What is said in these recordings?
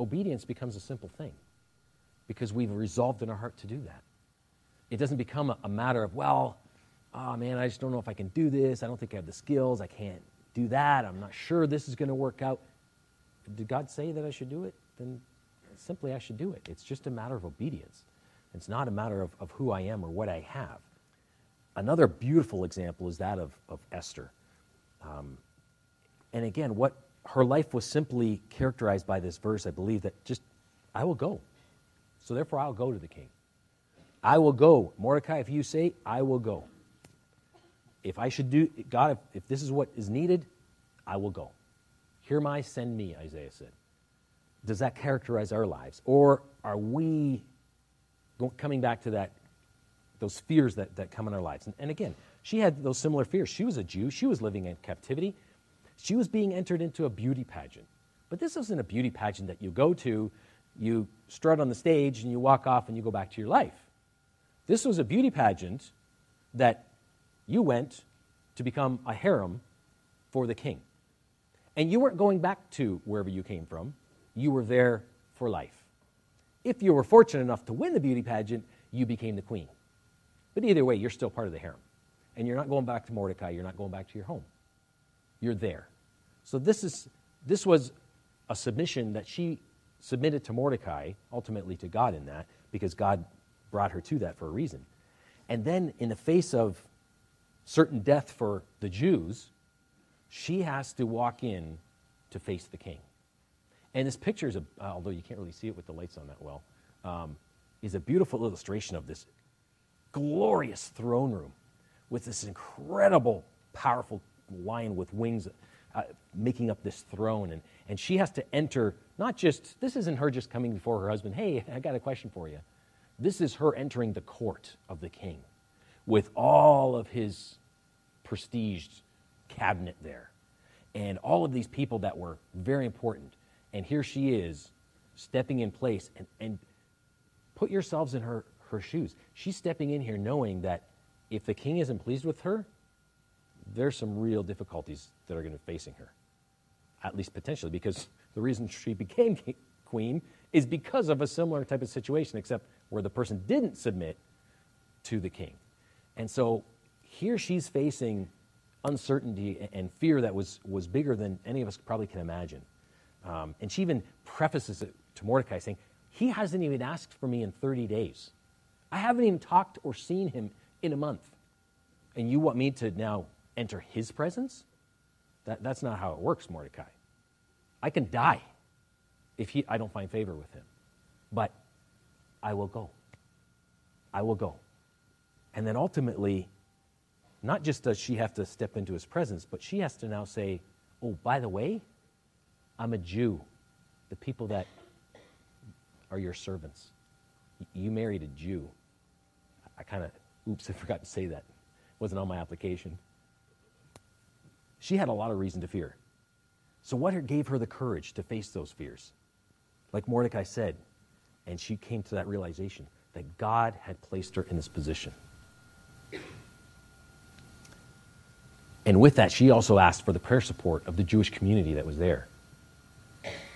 obedience becomes a simple thing because we've resolved in our heart to do that. It doesn't become a, a matter of, well, oh man, I just don't know if I can do this. I don't think I have the skills. I can't do that. I'm not sure this is going to work out. Did God say that I should do it? Then simply I should do it. It's just a matter of obedience. It's not a matter of, of who I am or what I have. Another beautiful example is that of, of Esther. Um, and again, what her life was simply characterized by this verse, I believe, that just, I will go. So therefore, I'll go to the king. I will go. Mordecai, if you say, I will go. If I should do, God, if, if this is what is needed, I will go. Hear my, send me, Isaiah said. Does that characterize our lives? Or are we coming back to that, those fears that, that come in our lives? And, and again, she had those similar fears. She was a Jew, she was living in captivity, she was being entered into a beauty pageant. But this wasn't a beauty pageant that you go to, you strut on the stage, and you walk off and you go back to your life. This was a beauty pageant that you went to become a harem for the king. And you weren't going back to wherever you came from, you were there for life. If you were fortunate enough to win the beauty pageant, you became the queen. But either way, you're still part of the harem. And you're not going back to Mordecai, you're not going back to your home. You're there. So this, is, this was a submission that she submitted to Mordecai, ultimately to God in that, because God brought her to that for a reason. And then, in the face of certain death for the Jews, she has to walk in to face the king. And this picture is, a, although you can't really see it with the lights on that well, um, is a beautiful illustration of this glorious throne room with this incredible, powerful lion with wings uh, making up this throne. And, and she has to enter, not just, this isn't her just coming before her husband, hey, I got a question for you. This is her entering the court of the king with all of his prestiged cabinet there and all of these people that were very important. And here she is stepping in place and, and put yourselves in her, her shoes. She's stepping in here knowing that if the king isn't pleased with her, there's some real difficulties that are going to be facing her, at least potentially, because the reason she became queen is because of a similar type of situation, except where the person didn't submit to the king. And so here she's facing uncertainty and fear that was, was bigger than any of us probably can imagine. Um, and she even prefaces it to Mordecai saying, He hasn't even asked for me in 30 days. I haven't even talked or seen him in a month. And you want me to now enter his presence? That, that's not how it works, Mordecai. I can die if he, I don't find favor with him. But I will go. I will go. And then ultimately, not just does she have to step into his presence, but she has to now say, Oh, by the way, I'm a Jew. The people that are your servants. You married a Jew. I kind of, oops, I forgot to say that. It wasn't on my application. She had a lot of reason to fear. So, what gave her the courage to face those fears? Like Mordecai said, and she came to that realization that God had placed her in this position. And with that, she also asked for the prayer support of the Jewish community that was there.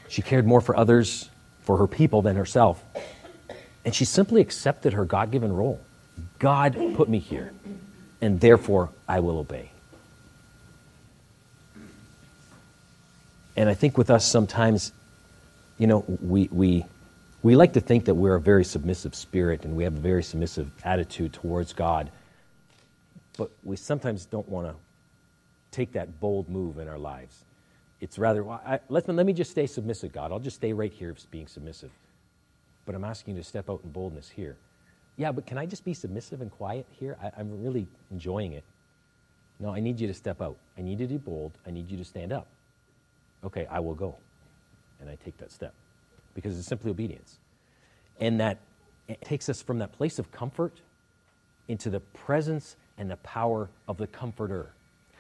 She cared more for others, for her people, than herself. And she simply accepted her God given role. God put me here, and therefore I will obey. And I think with us sometimes, you know, we, we, we like to think that we're a very submissive spirit and we have a very submissive attitude towards God, but we sometimes don't want to take that bold move in our lives. It's rather, I, let, let me just stay submissive, God. I'll just stay right here being submissive. But I'm asking you to step out in boldness here. Yeah, but can I just be submissive and quiet here? I, I'm really enjoying it. No, I need you to step out. I need you to be bold. I need you to stand up. Okay, I will go. And I take that step because it's simply obedience. And that takes us from that place of comfort into the presence and the power of the comforter.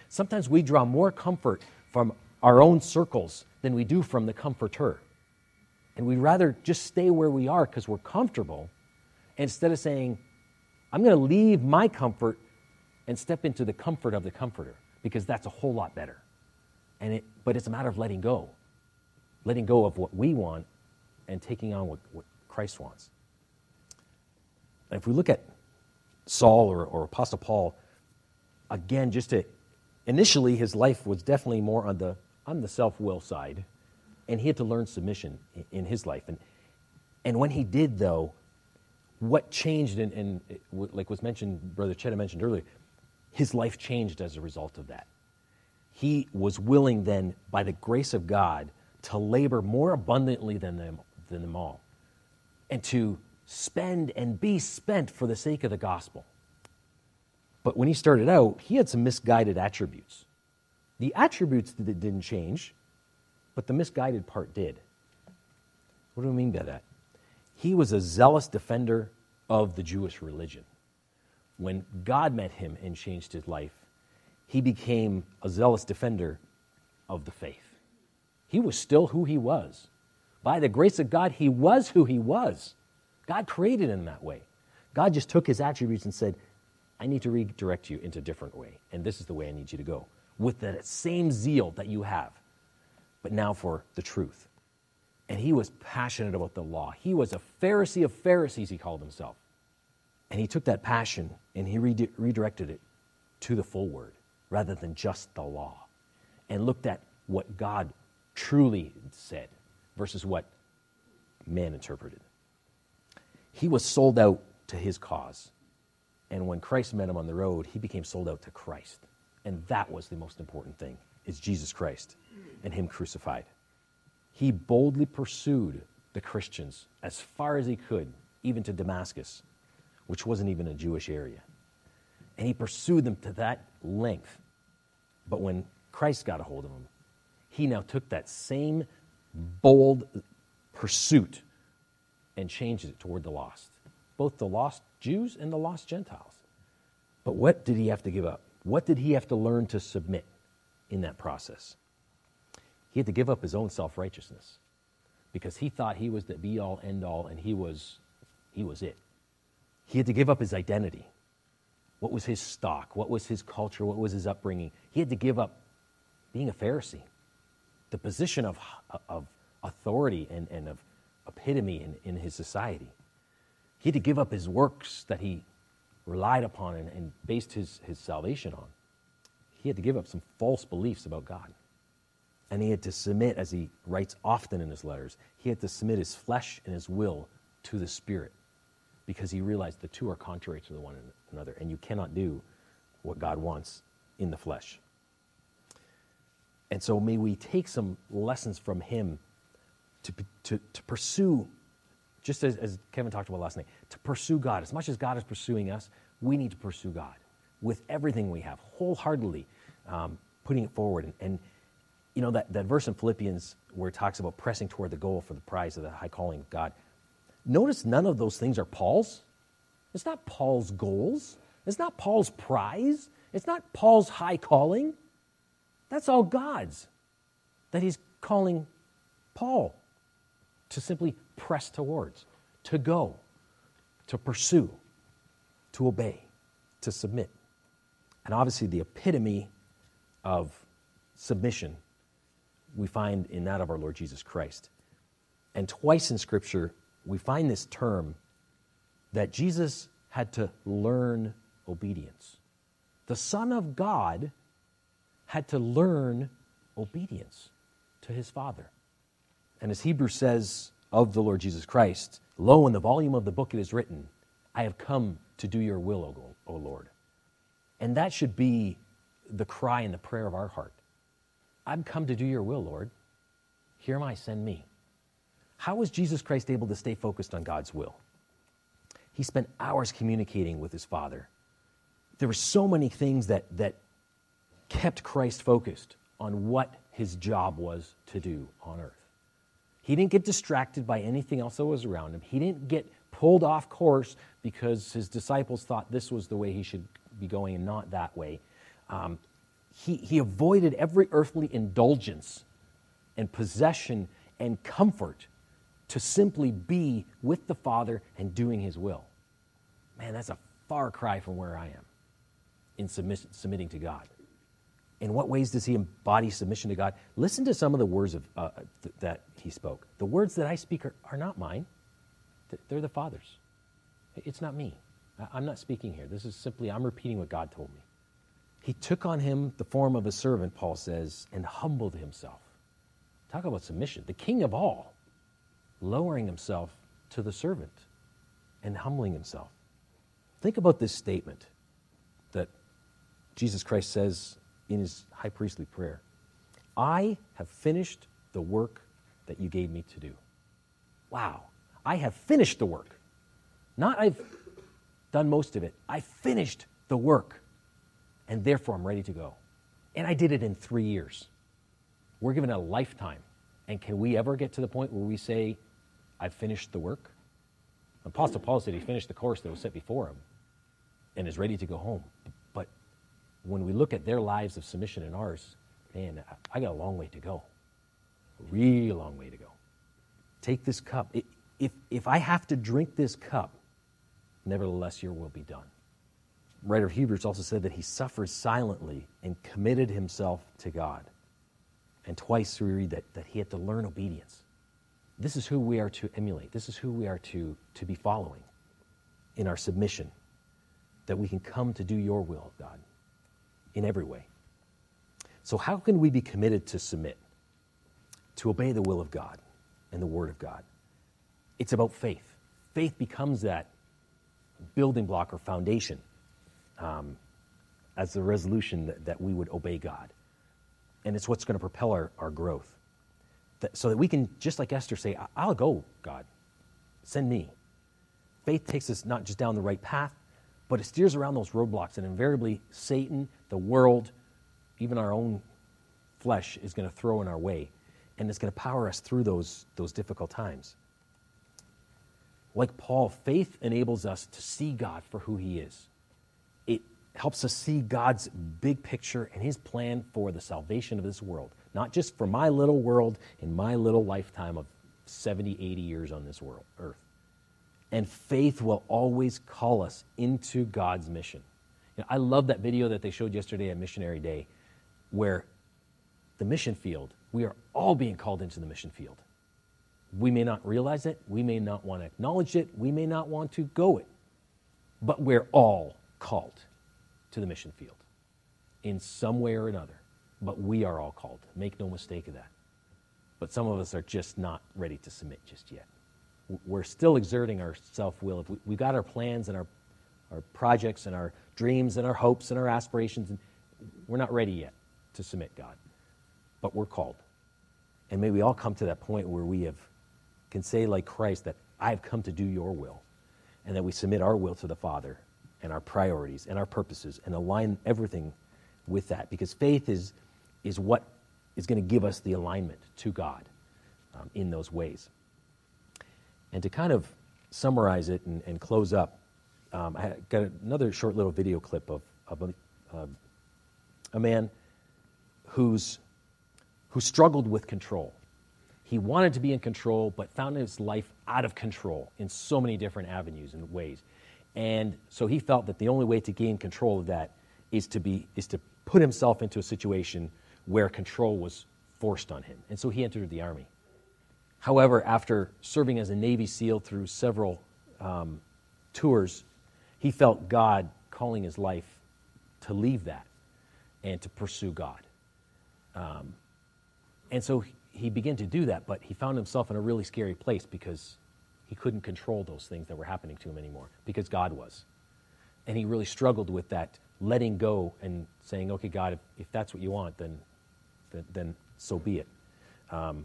Sometimes we draw more comfort from our own circles than we do from the comforter. And we'd rather just stay where we are because we're comfortable instead of saying, I'm going to leave my comfort and step into the comfort of the comforter because that's a whole lot better. And it, but it's a matter of letting go. Letting go of what we want and taking on what, what Christ wants. And if we look at Saul or, or Apostle Paul, again, just to initially his life was definitely more on the on the self-will side, and he had to learn submission in, his life. And and when he did, though, what changed, and, and like was mentioned, Brother Chetta mentioned earlier, his life changed as a result of that. He was willing then, by the grace of God, to labor more abundantly than them, than them all, and to spend and be spent for the sake of the gospel. But when he started out, he had some misguided attributes. The attributes that didn't change, but the misguided part did. What do I mean by that? He was a zealous defender of the Jewish religion. When God met him and changed his life, he became a zealous defender of the faith. He was still who he was. By the grace of God, he was who he was. God created him that way. God just took his attributes and said, I need to redirect you into a different way, and this is the way I need you to go, with that same zeal that you have, but now for the truth. And he was passionate about the law. He was a Pharisee of Pharisees, he called himself. And he took that passion and he re- redirected it to the full word rather than just the law and looked at what God truly said versus what man interpreted. He was sold out to his cause. And when Christ met him on the road, he became sold out to Christ. And that was the most important thing, is Jesus Christ and him crucified. He boldly pursued the Christians as far as he could, even to Damascus, which wasn't even a Jewish area. And he pursued them to that length. But when Christ got a hold of him, he now took that same bold pursuit and changed it toward the lost, both the lost Jews and the lost Gentiles. But what did he have to give up? What did he have to learn to submit in that process? He had to give up his own self righteousness because he thought he was the be all end all and he was, he was it. He had to give up his identity. What was his stock? What was his culture? What was his upbringing? He had to give up being a Pharisee, the position of, of authority and, and of epitome in, in his society. He had to give up his works that he relied upon and, and based his, his salvation on. He had to give up some false beliefs about God. And he had to submit, as he writes often in his letters, he had to submit his flesh and his will to the Spirit because he realized the two are contrary to the one another, and you cannot do what God wants in the flesh. And so may we take some lessons from him to, to, to pursue, just as, as Kevin talked about last night, to pursue God. As much as God is pursuing us, we need to pursue God with everything we have, wholeheartedly um, putting it forward. And, and you know, that, that verse in Philippians where it talks about pressing toward the goal for the prize of the high calling of God. Notice none of those things are Paul's. It's not Paul's goals. It's not Paul's prize. It's not Paul's high calling. That's all God's. That he's calling Paul to simply press towards, to go, to pursue, to obey, to submit. And obviously, the epitome of submission we find in that of our Lord Jesus Christ. And twice in Scripture, we find this term that Jesus had to learn obedience. The Son of God had to learn obedience to his Father. And as Hebrews says of the Lord Jesus Christ, Lo, in the volume of the book it is written, I have come to do your will, O, Lord. And that should be the cry and the prayer of our heart. I've come to do your will, Lord. Am I, send me. How was Jesus Christ able to stay focused on God's will? He spent hours communicating with his Father. There were so many things that, that kept Christ focused on what his job was to do on earth. He didn't get distracted by anything else that was around him. He didn't get pulled off course because his disciples thought this was the way he should be going and not that way. Um, he, he avoided every earthly indulgence and possession and comfort to simply be with the Father and doing His will. Man, that's a far cry from where I am in submitting to God. In what ways does he embody submission to God? Listen to some of the words of, uh, th- that he spoke. The words that I speak are, are not mine, they're the Father's. It's not me. I'm not speaking here. This is simply, I'm repeating what God told me. He took on him the form of a servant, Paul says, and humbled himself. Talk about submission. The king of all, lowering himself to the servant and humbling himself. Think about this statement that Jesus Christ says in his high priestly prayer I have finished the work that you gave me to do. Wow. I have finished the work. Not I've done most of it. I finished the work, and therefore I'm ready to go. And I did it in three years. We're given a lifetime. And can we ever get to the point where we say, I've finished the work? Apostle Paul said he finished the course that was set before him and is ready to go home. But when we look at their lives of submission and ours, man, I got a long way to go. A real long way to go. Take this cup. If, if I have to drink this cup, nevertheless, your will be done. Writer of Hebrews also said that he suffered silently and committed himself to God. And twice we read that, that he had to learn obedience. This is who we are to emulate. This is who we are to, to be following in our submission, that we can come to do your will, God, in every way. So, how can we be committed to submit, to obey the will of God and the Word of God? It's about faith. Faith becomes that building block or foundation um, as the resolution that, that we would obey God. And it's what's going to propel our, our growth that, so that we can, just like Esther, say, I'll go, God. Send me. Faith takes us not just down the right path, but it steers around those roadblocks. And invariably, Satan, the world, even our own flesh is going to throw in our way. And it's going to power us through those, those difficult times. Like Paul, faith enables us to see God for who he is. It helps us see God's big picture and his plan for the salvation of this world not just for my little world in my little lifetime of 70, 80 years on this world, earth. And faith will always call us into God's mission. You know, I love that video that they showed yesterday at Missionary Day where the mission field, we are all being called into the mission field. We may not realize it, we may not want to acknowledge it, we may not want to go it, but we're all called to the mission field in some way or another but we are all called. Make no mistake of that. But some of us are just not ready to submit just yet. We're still exerting our self will. We've got our plans and our, our projects and our dreams and our hopes and our aspirations, and we're not ready yet to submit, God. But we're called. And may we all come to that point where we have, can say, like Christ, that I've come to do your will, and that we submit our will to the Father and our priorities and our purposes and align everything with that. Because faith is is what is going to give us the alignment to God um, in those ways. And to kind of summarize it and, and close up, um, I got another short little video clip of, of a, uh, a man who's, who struggled with control. He wanted to be in control, but found his life out of control in so many different avenues and ways. And so he felt that the only way to gain control of that is to, be, is to put himself into a situation where control was forced on him. And so he entered the army. However, after serving as a Navy SEAL through several um, tours, he felt God calling his life to leave that and to pursue God. Um, and so he began to do that, but he found himself in a really scary place because he couldn't control those things that were happening to him anymore because God was. And he really struggled with that letting go and saying, okay, God, if, if that's what you want, then then, then so be it. Um,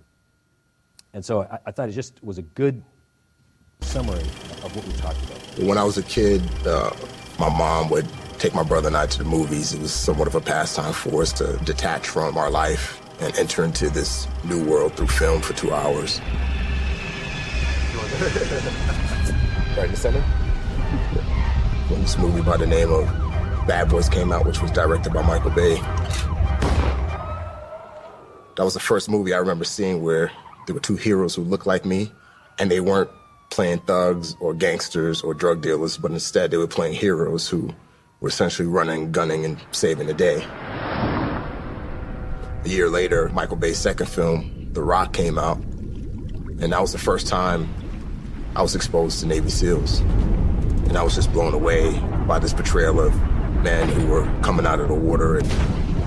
and so I, I, thought it just was a good summary of what we talked about. When I was a kid, uh, my mom would take my brother and I to the movies. It was somewhat of a pastime for us to detach from our life and enter into this new world through film for two hours. right in the center? When this movie by the name of Bad Boys came out, which was directed by Michael Bay, that was the first movie I remember seeing where there were two heroes who looked like me, and they weren't playing thugs or gangsters or drug dealers, but instead they were playing heroes who were essentially running, gunning, and saving the day. A year later, Michael Bay's second film, The Rock, came out. And that was the first time I was exposed to Navy SEALs. And I was just blown away by this portrayal of men who were coming out of the water and,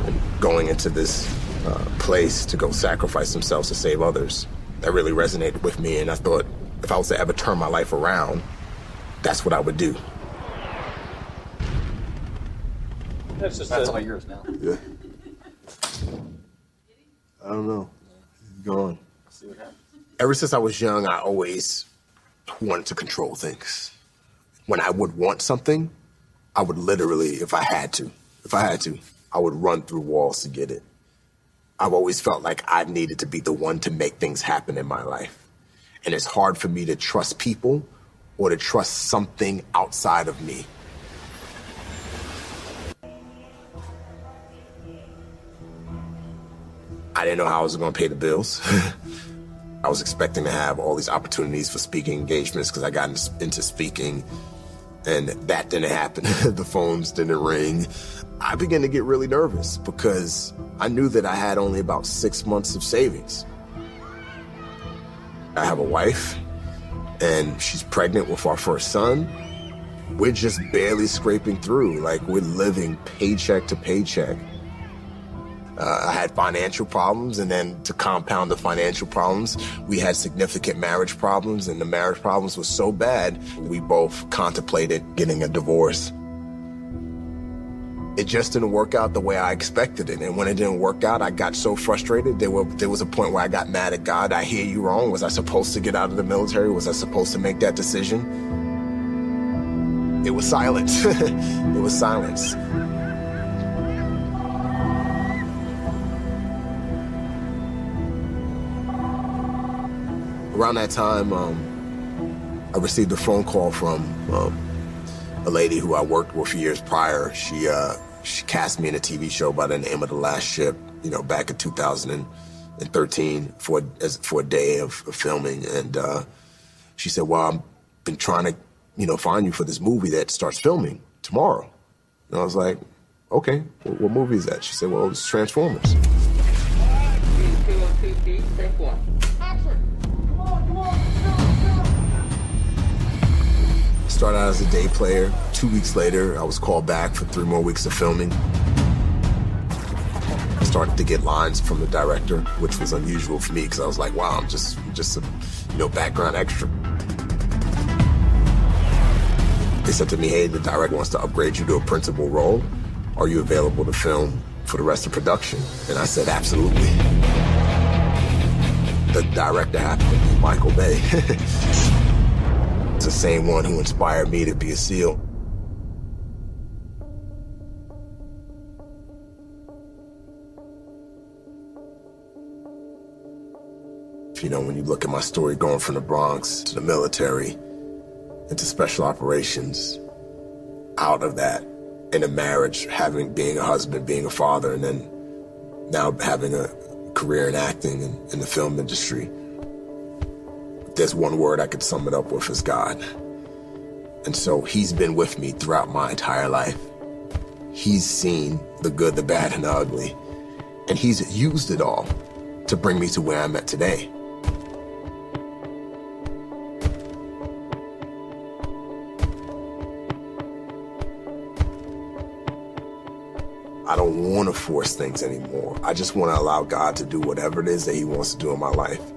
and going into this uh, place to go sacrifice themselves to save others. That really resonated with me, and I thought if I was to ever turn my life around, that's what I would do. That's just That's all yours now. Yeah. I don't know. Go on. See what happens. Ever since I was young, I always wanted to control things. When I would want something, I would literally, if I had to, if I had to, I would run through walls to get it. I've always felt like I needed to be the one to make things happen in my life. And it's hard for me to trust people or to trust something outside of me. I didn't know how I was going to pay the bills. I was expecting to have all these opportunities for speaking engagements because I got into speaking, and that didn't happen. the phones didn't ring. I began to get really nervous because I knew that I had only about six months of savings. I have a wife, and she's pregnant with our first son. We're just barely scraping through. Like, we're living paycheck to paycheck. Uh, I had financial problems, and then to compound the financial problems, we had significant marriage problems, and the marriage problems were so bad, we both contemplated getting a divorce. It just didn't work out the way I expected it, and when it didn't work out, I got so frustrated. There, were, there was a point where I got mad at God. I hear you wrong. Was I supposed to get out of the military? Was I supposed to make that decision? It was silence. it was silence. Around that time, um, I received a phone call from um, a lady who I worked with years prior. She uh, she cast me in a TV show by the name of The Last Ship, you know, back in 2013 for as for a day of, of filming, and uh, she said, "Well, I've been trying to, you know, find you for this movie that starts filming tomorrow." And I was like, "Okay, what, what movie is that?" She said, "Well, it's Transformers." Started out as a day player. Two weeks later, I was called back for three more weeks of filming. I started to get lines from the director, which was unusual for me because I was like, wow, I'm just just a you know background extra. They said to me, hey, the director wants to upgrade you to a principal role. Are you available to film for the rest of production? And I said, absolutely. The director happened to be Michael Bay. the same one who inspired me to be a SEAL. You know, when you look at my story going from the Bronx to the military, into special operations, out of that, in a marriage, having being a husband, being a father, and then now having a career in acting and in the film industry there's one word I could sum it up with is God. And so he's been with me throughout my entire life. He's seen the good, the bad, and the ugly. And he's used it all to bring me to where I'm at today. I don't want to force things anymore. I just want to allow God to do whatever it is that he wants to do in my life.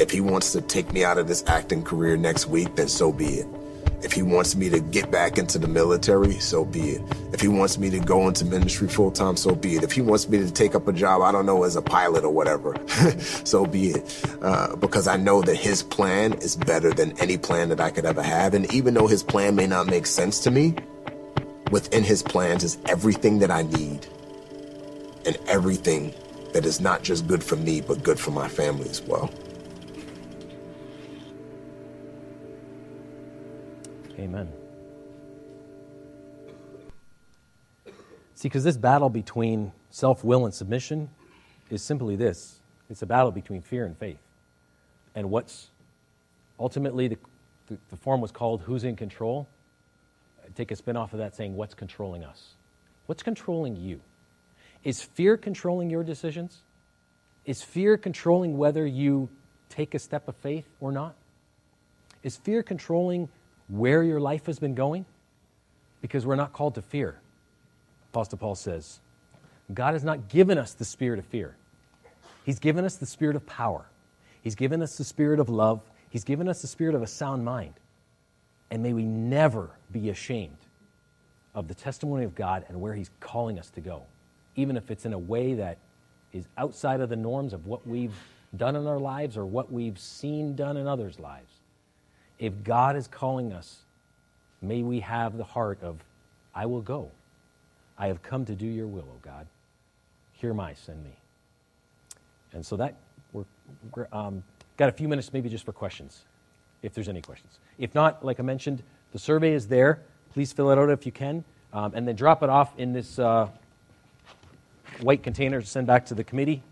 If he wants to take me out of this acting career next week, then so be it. If he wants me to get back into the military, so be it. If he wants me to go into ministry full time, so be it. If he wants me to take up a job, I don't know, as a pilot or whatever, so be it. Uh, because I know that his plan is better than any plan that I could ever have. And even though his plan may not make sense to me, within his plans is everything that I need and everything that is not just good for me, but good for my family as well. Amen. See, because this battle between self will and submission is simply this it's a battle between fear and faith. And what's ultimately the, the, the form was called Who's in Control? take a spin off of that saying, What's controlling us? What's controlling you? Is fear controlling your decisions? Is fear controlling whether you take a step of faith or not? Is fear controlling where your life has been going? Because we're not called to fear. Apostle Paul says, God has not given us the spirit of fear. He's given us the spirit of power. He's given us the spirit of love. He's given us the spirit of a sound mind. And may we never be ashamed of the testimony of God and where He's calling us to go, even if it's in a way that is outside of the norms of what we've done in our lives or what we've seen done in others' lives. If God is calling us, may we have the heart of, I will go. I have come to do your will, O God. Hear my, send me. And so that, we're um, got a few minutes maybe just for questions, if there's any questions. If not, like I mentioned, the survey is there. Please fill it out if you can, um, and then drop it off in this uh, white container to send back to the committee.